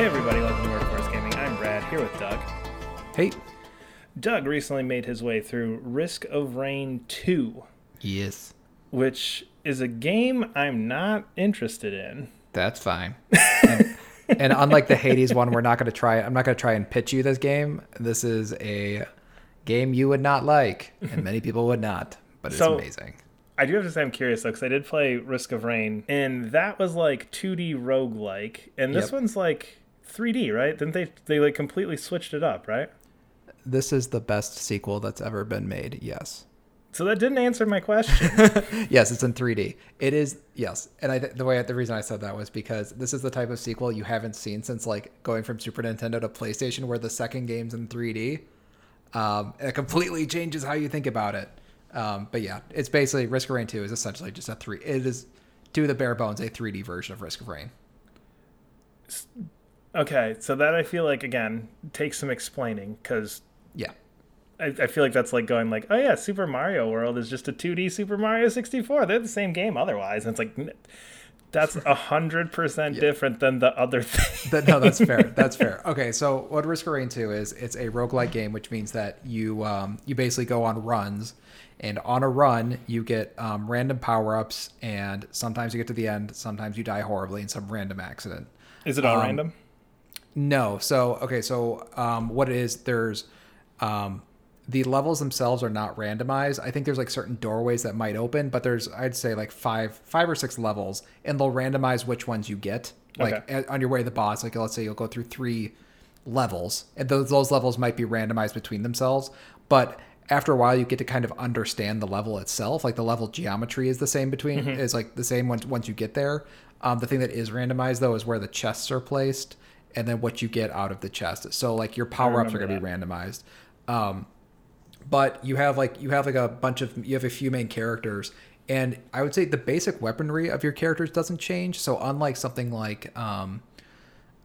Hey everybody, welcome to Workforce Gaming. I'm Brad, here with Doug. Hey. Doug recently made his way through Risk of Rain 2, Yes. which is a game I'm not interested in. That's fine. and, and unlike the Hades one, we're not going to try. I'm not going to try and pitch you this game. This is a game you would not like, and many people would not. But it's So- amazing. I do have to say I'm curious though, because I did play Risk of Rain, and that was like 2D roguelike, and this Yep. one's like 3D, right? Didn't they they like completely switched it up, right? This is the best sequel that's ever been made. Yes. So that didn't answer my question. Yes, it's in 3D. It is yes, and I the way the reason I said that was because this is the type of sequel you haven't seen since like going from Super Nintendo to PlayStation, where the second game's in 3D. Um, it completely changes how you think about it. Um, but yeah, it's basically Risk of Rain 2 is essentially just a three. It is to the bare bones a 3D version of Risk of Rain. Okay, so that I feel like again takes some explaining because Yeah, I, I feel like that's like going like, oh yeah, Super Mario World is just a 2D Super Mario 64. They're the same game otherwise. And it's like that's a hundred percent different than the other thing. That, no, that's fair. That's fair. Okay, so what Risk of Rain 2 is, it's a roguelike game, which means that you um, you basically go on runs, and on a run, you get um, random power ups, and sometimes you get to the end, sometimes you die horribly in some random accident. Is it all Um, random? No. So okay. So um, what it is? There's um, the levels themselves are not randomized. I think there's like certain doorways that might open, but there's I'd say like five, five or six levels, and they'll randomize which ones you get. Like Okay. at- on your way to the boss, like let's say you'll go through three levels, and those those levels might be randomized between themselves, but after a while you get to kind of understand the level itself like the level geometry is the same between is like the same once once you get there um, the thing that is randomized though is where the chests are placed and then what you get out of the chest. So like your power-ups are going to be randomized. Um, but you have like you have like a bunch of you have a few main characters and i would say the basic weaponry of your characters doesn't change. So unlike something like um,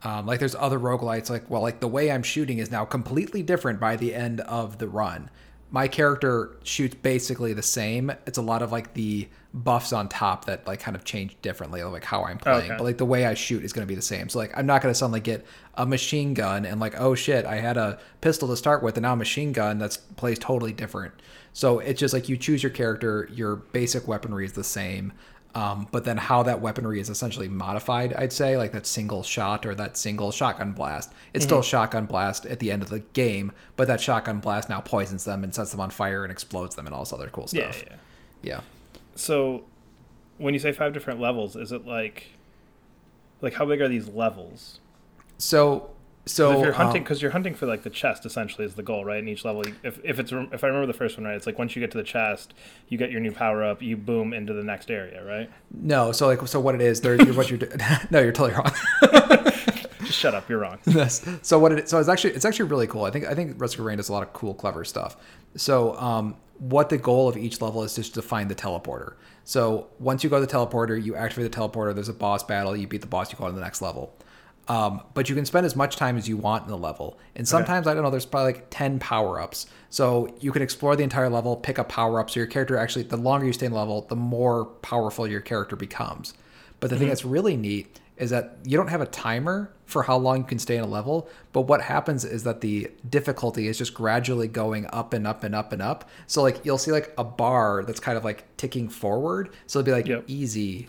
um, like there's other roguelites like well like the way i'm shooting is now completely different by the end of the run my character shoots basically the same. It's a lot of like the buffs on top that like kind of change differently like how i'm playing. Okay. but like the way i shoot is going to be the same. So like i'm not going to suddenly get a machine gun and like oh shit i had a pistol to start with and now a machine gun that's plays totally different. So it's just like you choose your character your basic weaponry is the same um, but then how that weaponry is essentially modified, I'd say, like that single shot or that single shotgun blast. It's still shotgun blast at the end of the game, but that shotgun blast now poisons them and sets them on fire and explodes them and all this other cool stuff. yeah. Yeah. So when you say five different levels, is it like like how big are these levels? So, so if you're hunting, um, because you're hunting for like the chest, essentially is the goal, right? In each level, if if it's if I remember the first one right, it's like once you get to the chest, you get your new power up, you boom into the next area, right? no, so like, so what it is, there, what you're, no, you're totally wrong. Just shut up, you're wrong. Yes. So what it so it's actually it's actually really cool. I think I think of Rain does a lot of cool, clever stuff. So um, what the goal of each level is just to find the teleporter. So once you go to the teleporter, you activate the teleporter. There's a boss battle. You beat the boss. You go on to the next level. Um, but you can spend as much time as you want in the level. And sometimes I don't know. There's probably like ten power ups. So you can explore the entire level, pick up power ups. So your character actually, the longer you stay in the level, the more powerful your character becomes. But the thing that's really neat is that you don't have a timer for how long you can stay in a level, but what happens is that the difficulty is just gradually going up and up and up and up. So like you'll see like a bar that's kind of like ticking forward. So it'll be like Yep. easy,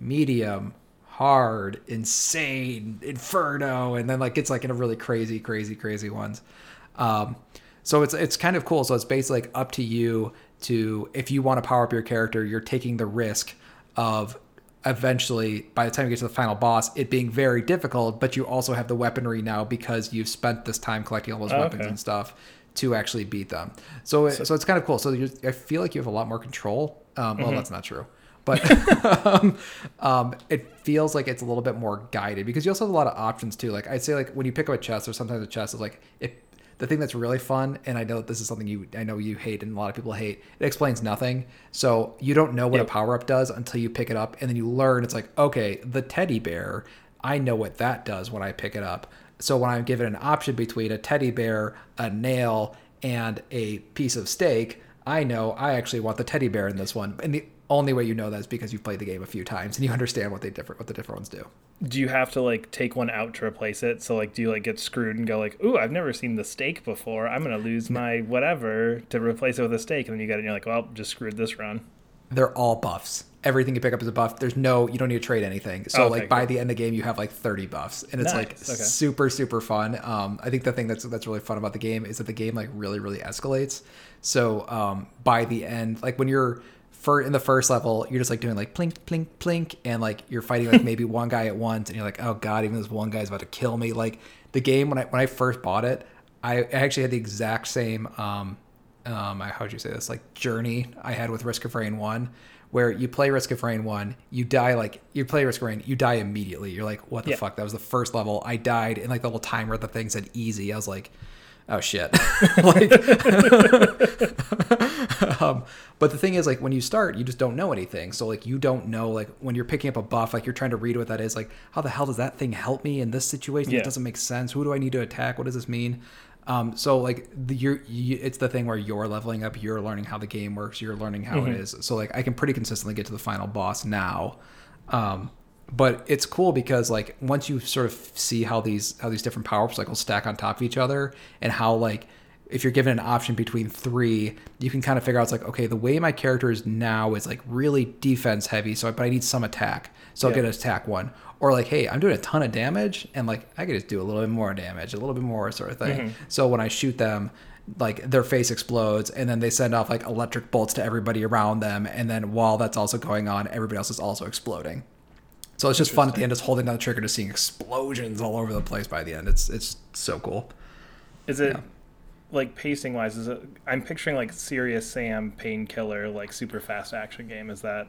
medium, hard, insane, inferno, and then like it's like in a really crazy, crazy, crazy ones. Um, so it's it's kind of cool. So it's basically like up to you to if you want to power up your character, you're taking the risk of eventually by the time you get to the final boss it being very difficult but you also have the weaponry now because you've spent this time collecting all those Oh, weapons okay. and stuff to actually beat them so it, so, it's kind of cool so you i feel like you have a lot more control um, well that's not true but um, um, it feels like it's a little bit more guided because you also have a lot of options too. Like I'd say, like when you pick up a chest, or sometimes a chest is like if the thing that's really fun, and I know that this is something you I know you hate and a lot of people hate. It explains nothing, so you don't know what a power up does until you pick it up, and then you learn. It's like okay, the teddy bear. I know what that does when I pick it up. So when I'm given an option between a teddy bear, a nail, and a piece of steak, I know I actually want the teddy bear in this one. And the only way you know that is because you've played the game a few times and you understand what they different what the different ones do. Do you have to like take one out to replace it? So like, do you like get screwed and go like, "Ooh, I've never seen the steak before. I'm gonna lose my whatever to replace it with a steak," and then you get it, and you're like, "Well, just screwed this run." They're all buffs. Everything you pick up is a buff. There's no you don't need to trade anything. So Okay, like by cool. the end of the game you have like 30 buffs and it's like okay. super super fun. Um I think the thing that's that's really fun about the game is that the game like really really escalates. So um by the end like when you're for in the first level you're just like doing like plink plink plink and like you're fighting like maybe one guy at once and you're like oh god even this one guy's about to kill me. Like the game when I when I first bought it I actually had the exact same um um how'd you say this? Like journey I had with Risk of Rain 1 where you play Risk of Rain 1 you die like you play Risk of Rain you die immediately. You're like what the Yeah. fuck? That was the first level. I died and like the little timer the thing said easy. I was like oh shit. Like um, but the thing is like when you start you just don't know anything. So like you don't know like when you're picking up a buff like you're trying to read what that is like how the hell does that thing help me in this situation? Yeah. it doesn't make sense. Who do i need to attack? What does this mean? Um, so like the you're, you, it's the thing where you're leveling up you're learning how the game works you're learning how it is. So like i can pretty consistently get to the final boss now. Um, but it's cool because like once you sort of see how these how these different power cycles stack on top of each other and how like if you're given an option between three you can kind of figure out it's like okay the way my character is now is like really defense heavy so I, but i need some attack. So i'll Yeah. get an attack one. Or like hey i'm doing a ton of damage and like i could just do a little bit more damage a little bit more sort of thing. Mm-hmm. So when i shoot them like their face explodes and then they send off like electric bolts to everybody around them and then while that's also going on everybody else is also exploding so it's just fun at the end, just holding down the trigger, just seeing explosions all over the place by the end. It's it's so cool. Is it like pacing wise? Is it? I'm picturing like Serious Sam Painkiller, like super fast action game. Is that?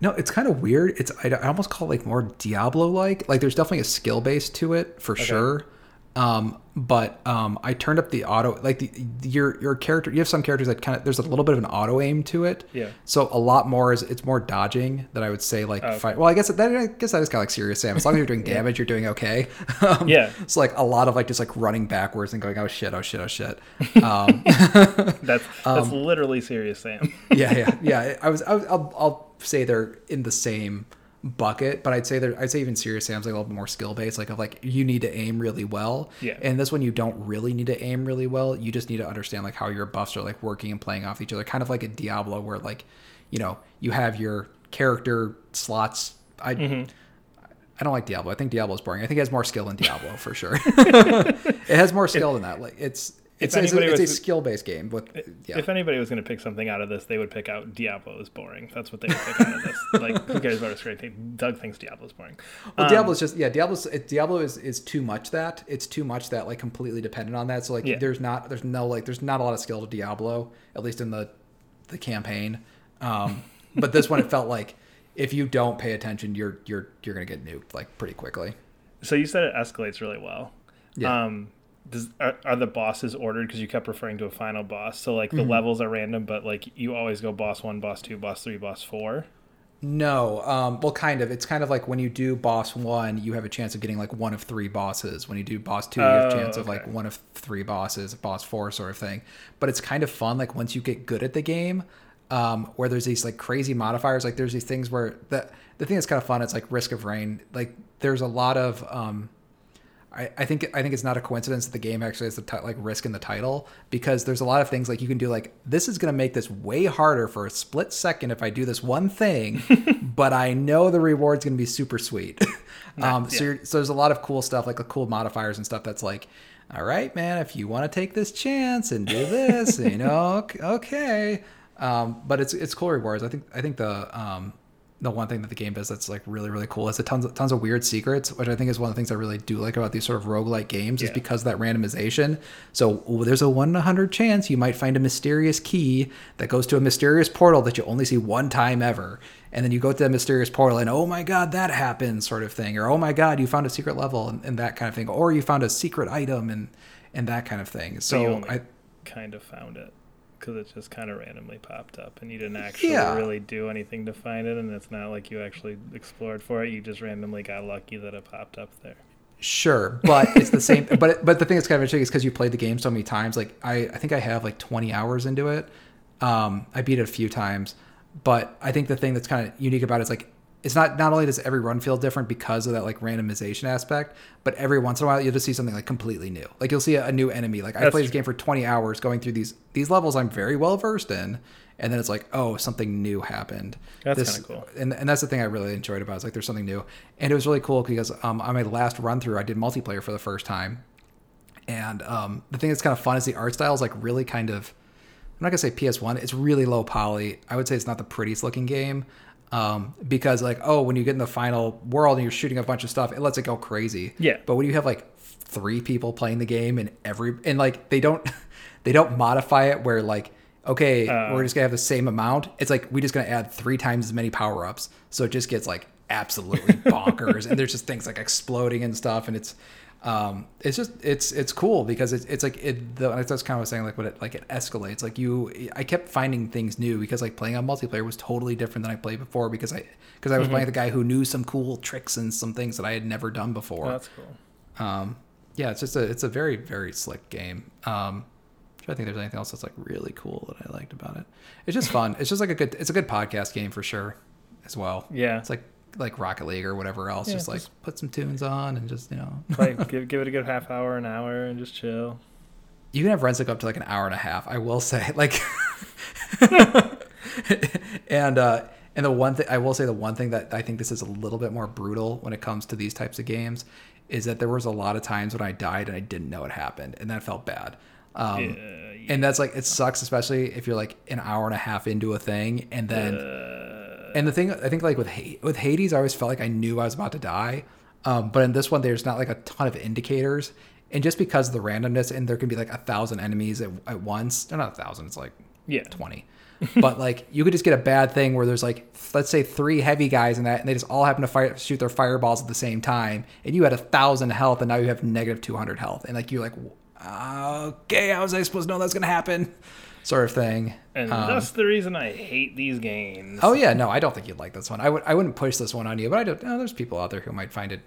No, it's kind of weird. It's I, I almost call it like more Diablo like. Like there's definitely a skill base to it for sure. Um, but um, I turned up the auto like the your your character. You have some characters that kind of there's a little bit of an auto aim to it. Yeah. So a lot more is it's more dodging that I would say like okay. fight. Well, I guess that I guess that is kind of like serious Sam. As long as you're doing damage, you're doing okay. Um, Yeah. It's like a lot of like just like running backwards and going oh shit oh shit oh shit. Um, That's that's literally Serious Sam. yeah, yeah, yeah. I was, I was I'll, I'll say they're in the same bucket, but I'd say they're, I'd say even Serious Sam's like a little bit more skill based. Like of like you need to aim really well. Yeah. And this one you don't really need to aim really well. You just need to understand like how your buffs are like working and playing off each other. Kind of like a Diablo where like, you know, you have your character slots. I. Mm-hmm. I don't like Diablo. I think Diablo is boring. I think it has more skill than Diablo for sure. it has more skill than that. Like it's it's, it's, a, it's a was- skill based game. With yeah. If anybody was going to pick something out of this, they would pick out Diablo is boring. That's what they would pick out of this. Like, who cares about a straight game? Doug thinks Diablo is boring. Well, Um, Diablo's just yeah. Diablo's it, Diablo is is too much that it's too much that like completely dependent on that. So like Yeah. there's not there's no like there's not a lot of skill to Diablo at least in the the campaign. Um, but this one it felt like if you don't pay attention, you're you're you're gonna get nuked like pretty quickly. So you said it escalates really well. Yeah. Um, does are, are the bosses ordered because you kept referring to a final boss? So like the Mm-hmm. levels are random, but like you always go boss one, boss two, boss three, boss four. No, um, well, kind of. It's kind of like when you do boss one, you have a chance of getting like one of three bosses. When you do boss two, you have a Oh, chance of like one of three bosses, boss four sort of thing. But it's kind of fun, like once you get good at the game, um, where there's these like crazy modifiers. Like there's these things where the the thing that's kind of fun. It's like Risk of Rain. Like there's a lot of um, I, I think I think it's not a coincidence that the game actually has the ti- like risk in the title because there's a lot of things like you can do like this is going to make this way harder for a split second if I do this one thing, but I know the reward's going to be super sweet. um, so, yeah. you're, so there's a lot of cool stuff like the cool modifiers and stuff that's like, all right, man, if you want to take this chance and do this, you know, ok- okay. Um, but it's it's cool rewards. I think I think the um, the one thing that the game does that's like really really cool is it tons of, tons of weird secrets which i think is one of the things i really do like about these sort of roguelike games is because of that randomization. So ooh, there's a 1 in a 100 chance you might find a mysterious key that goes to a mysterious portal that you only see one time ever. And then you go to that mysterious portal and oh my god that happened sort of thing. Or oh my god you found a secret level and, and that kind of thing. Or you found a secret item and and that kind of thing. So so i kind of found it because it just kind of randomly popped up, and you didn't actually Yeah. really do anything to find it, and it's not like you actually explored for it. You just randomly got lucky that it popped up there. Sure, but it's the same. But but the thing that's kind of interesting is because you played the game so many times. Like I, I think I have like 20 hours into it. Um, I beat it a few times. But I think the thing that's kind of unique about it is like it's not not only does every run feel different because of that like randomization aspect, but every once in a while you'll just see something like completely new. Like you'll see a, a new enemy. Like I That's played this game for 20 hours going through these these levels I'm very well versed in, and then it's like oh something new happened. That's kinda cool. And and that's the thing I really enjoyed about it. it. Is like there's something new, and it was really cool because um, on my last run through I did multiplayer for the first time, and um, the thing that's kind of fun is the art style is like really kind of I'm not gonna say PS1. It's really low poly. I would say it's not the prettiest looking game. Um, because like, oh, when you get in the final world and you're shooting a bunch of stuff, it lets it go crazy. Yeah. But when you have like three people playing the game and every and like they don't they don't modify it where like okay Uh. we're just gonna have the same amount. It's like we're just gonna add three times as many power ups, so it just gets like absolutely bonkers. and there's just things like exploding and stuff, and it's um it's just it's it's cool because it's it's like it the that's kind of what I was saying like what it like it escalates like you I kept finding things new because like playing on multiplayer was totally different than I played before because I because I was playing with a guy who knew some cool tricks and some things that I had never done before Oh, that's cool. um, yeah, it's just a it's a very very slick game. Um, trying think there's anything else that's like really cool that I liked about it. It's just fun. it's just like a good it's a good podcast game for sure, as well. Yeah. It's like like Rocket League or whatever else. Yeah, just like just- put some tunes on and just you know. Play, give, give it a good half hour, an hour, and just chill. you can have runs that go up to like an hour and a half. I will say, like, and uh, and the one thing I will say, the one thing that I think this is a little bit more brutal when it comes to these types of games is that there was a lot of times when I died and I didn't know it happened, and that felt bad. Um, Yeah, And that's like it sucks, especially if you're like an hour and a half into a thing, and then Uh, and the thing I think like with with Hades, I always felt like I knew I was about to die, um, but in this one, there's not like a ton of indicators, and just because of the randomness, and there can be like a thousand enemies at, at once. They're not a thousand; it's like yeah. twenty. but like you could just get a bad thing where there's like let's say three heavy guys in that, and they just all happen to fire shoot their fireballs at the same time, and you had a thousand health, and now you have negative two hundred health, and like you're like, okay, how was I supposed to know that's gonna happen? Sort of thing. And Um, that's the reason I hate these games. Oh yeah, no, I don't think you'd like this one. I would I wouldn't push this one on you, but I don't. know there's people out there who might find it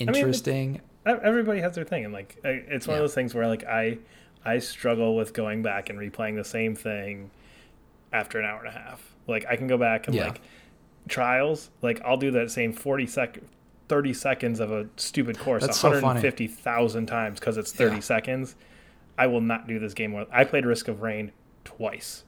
mean, it- interesting. Everybody has their thing and like it's one Yeah. of those things where like i i struggle with going back and replaying the same thing after an hour and a half like i can go back and Yeah. like trials like i'll do that same 40 sec 30 seconds of a stupid course That's so 150000 times because it's 30 Yeah. seconds i will not do this game more i played risk of rain twice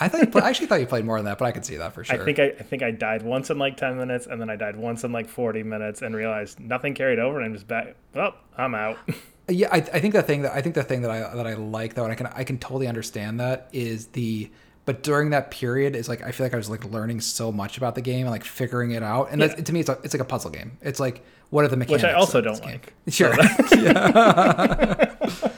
I thought play, I actually thought you played more than that, but I could see that for sure. i think I, I think i died once in like 10 minutes and then i died once in like 40 minutes and realized nothing carried over and i'm just back well i'm out Yeah, I, I think the thing that I think the thing that I that I like though, and I can I can totally understand that is the but during that period is like I feel like I was like learning so much about the game and like figuring it out, and Yeah. to me it's a, it's like a puzzle game. It's like what are the mechanics? which i also don't game? like Sure. Yeah.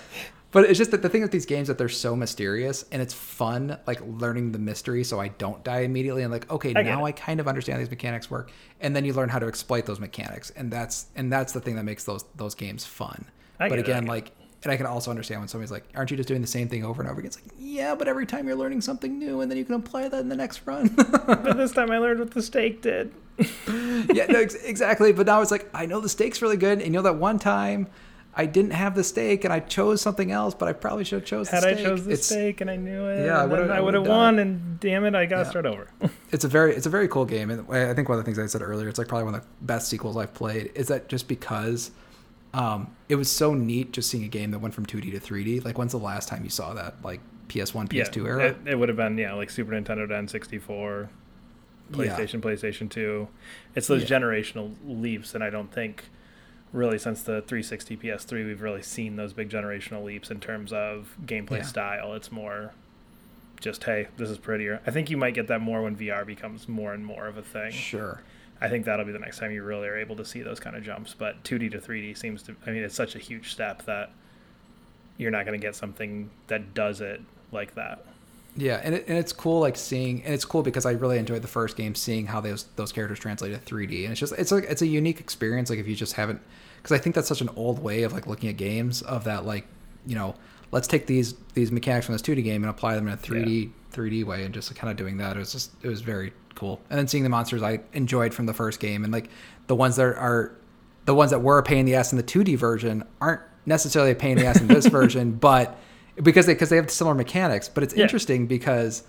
But it's just that the thing with these games that they're so mysterious and it's fun, like learning the mystery, so I don't die immediately. And like, okay, I now. I kind of understand these mechanics work, and then you learn how to exploit those mechanics, and that's and that's the thing that makes those those games fun. But get it, again, like. And I can also understand when somebody's like, "Aren't you just doing the same thing over and over again?" It's like, yeah, but every time you're learning something new, and then you can apply that in the next run. but this time I learned what the steak did. yeah, no, ex- exactly. But now it's like I know the steak's really good, and you know that one time I didn't have the steak and I chose something else, but I probably should have chose the steak. Had I chose the it's, steak and I knew it, Yeah, I and would've- then I I would have won. And damn it, I got to Yeah. start over. It's a very it's a very cool game, and I think one of the things I said earlier, it's like probably one of the best sequels I've played. Is that just because um, it was so neat just seeing a game that went from 2D to 3D. Like, when's the last time you saw that? Like PS1, PS2 yeah, era. It, it would have been yeah, like Super Nintendo to N64, Yeah. PlayStation, PlayStation 2. It's those generational leaps, and I don't think really since the 360 PS3 we've really seen those big generational leaps in terms of gameplay Yeah. style. It's more just hey, this is prettier. I think you might get that more when VR becomes more and more of a thing. Sure. I think that'll be the next time you really are able to see those kind of jumps. But 2D to 3D seems to, I mean, it's such a huge step that you're not going to get something that does it like that. Yeah, and, it, and it's cool like seeing, and it's cool because I really enjoyed the first game, seeing how those those characters translated to 3D, and it's just it's like it's a unique experience. Like if you just haven't, because I think that's such an old way of like looking at games of that like you know let's take these these mechanics from this 2D game and apply them in a 3D 3D way, and just kind of doing that. It was just it was very cool. And then seeing the monsters I enjoyed from the first game, and like the ones that are the ones that were a pain in the ass in the 2D version aren't necessarily a pain in the ass in this version, but because they because they have similar mechanics. But it's Yeah. interesting because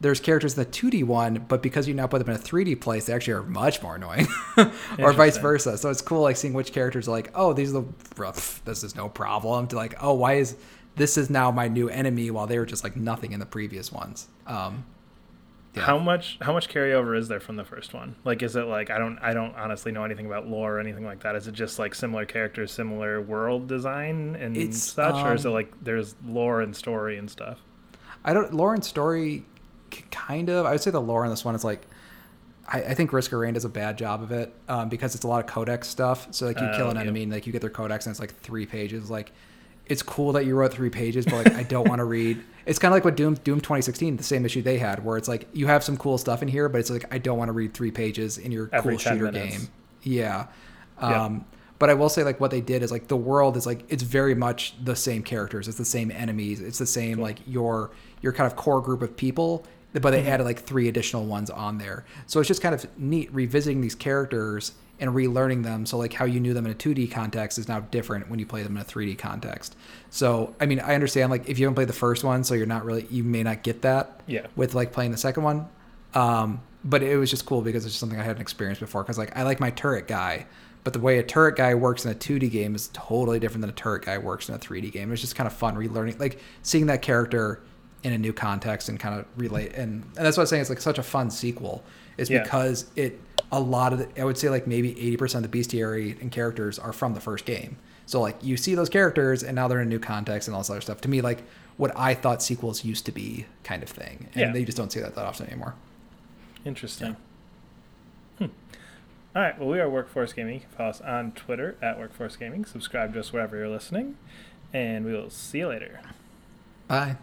there's characters in the 2D one, but because you now put them in a 3D place, they actually are much more annoying, or vice versa. So it's cool, like seeing which characters are like, oh, these are the rough. This is no problem. To like, oh, why is this is now my new enemy while they were just like nothing in the previous ones. Um, Yeah. How much how much carryover is there from the first one? Like is it like I don't I don't honestly know anything about lore or anything like that. Is it just like similar characters, similar world design and It's, such or is it um, like there's lore and story and stuff? I don't. Lauren's story, kind of. I would say the lore in this one is like. I, I think Risk of Rain does a bad job of it um, because it's a lot of codex stuff. So like you Oh, kill an yeah. enemy and like you get their codex and it's like three pages. Like it's cool that you wrote three pages, but like I don't want to read. It's kind of like what Doom Doom 2016, the same issue they had, where it's like you have some cool stuff in here, but it's like I don't want to read three pages in your Every cool shooter minutes. game. Yeah. Yeah. Um, But I will say, like, what they did is like the world is like it's very much the same characters. It's the same enemies. It's the same like your your kind of core group of people. But they added like three additional ones on there. So it's just kind of neat revisiting these characters and relearning them. So like how you knew them in a 2D context is now different when you play them in a 3D context. So I mean, I understand like if you haven't played the first one, so you're not really you may not get that Yeah. with like playing the second one. Um, but it was just cool because it's just something I hadn't experienced before. Because like I like my turret guy, but the way a turret guy works in a 2D game is totally different than a turret guy works in a 3D game. It's just kind of fun relearning, like seeing that character in a new context and kind of relate. And, and that's what I'm saying. It's like such a fun sequel. Is Yeah. because it a lot of the, I would say like maybe 80% of the bestiary and characters are from the first game. So like you see those characters and now they're in a new context and all this other stuff. To me, like what I thought sequels used to be kind of thing. And Yeah. they just don't see that that often anymore. Interesting. Hmm. All right. Well, we are Workforce Gaming. You can follow us on Twitter at Workforce Gaming. Subscribe to us wherever you're listening, and we will see you later. Bye.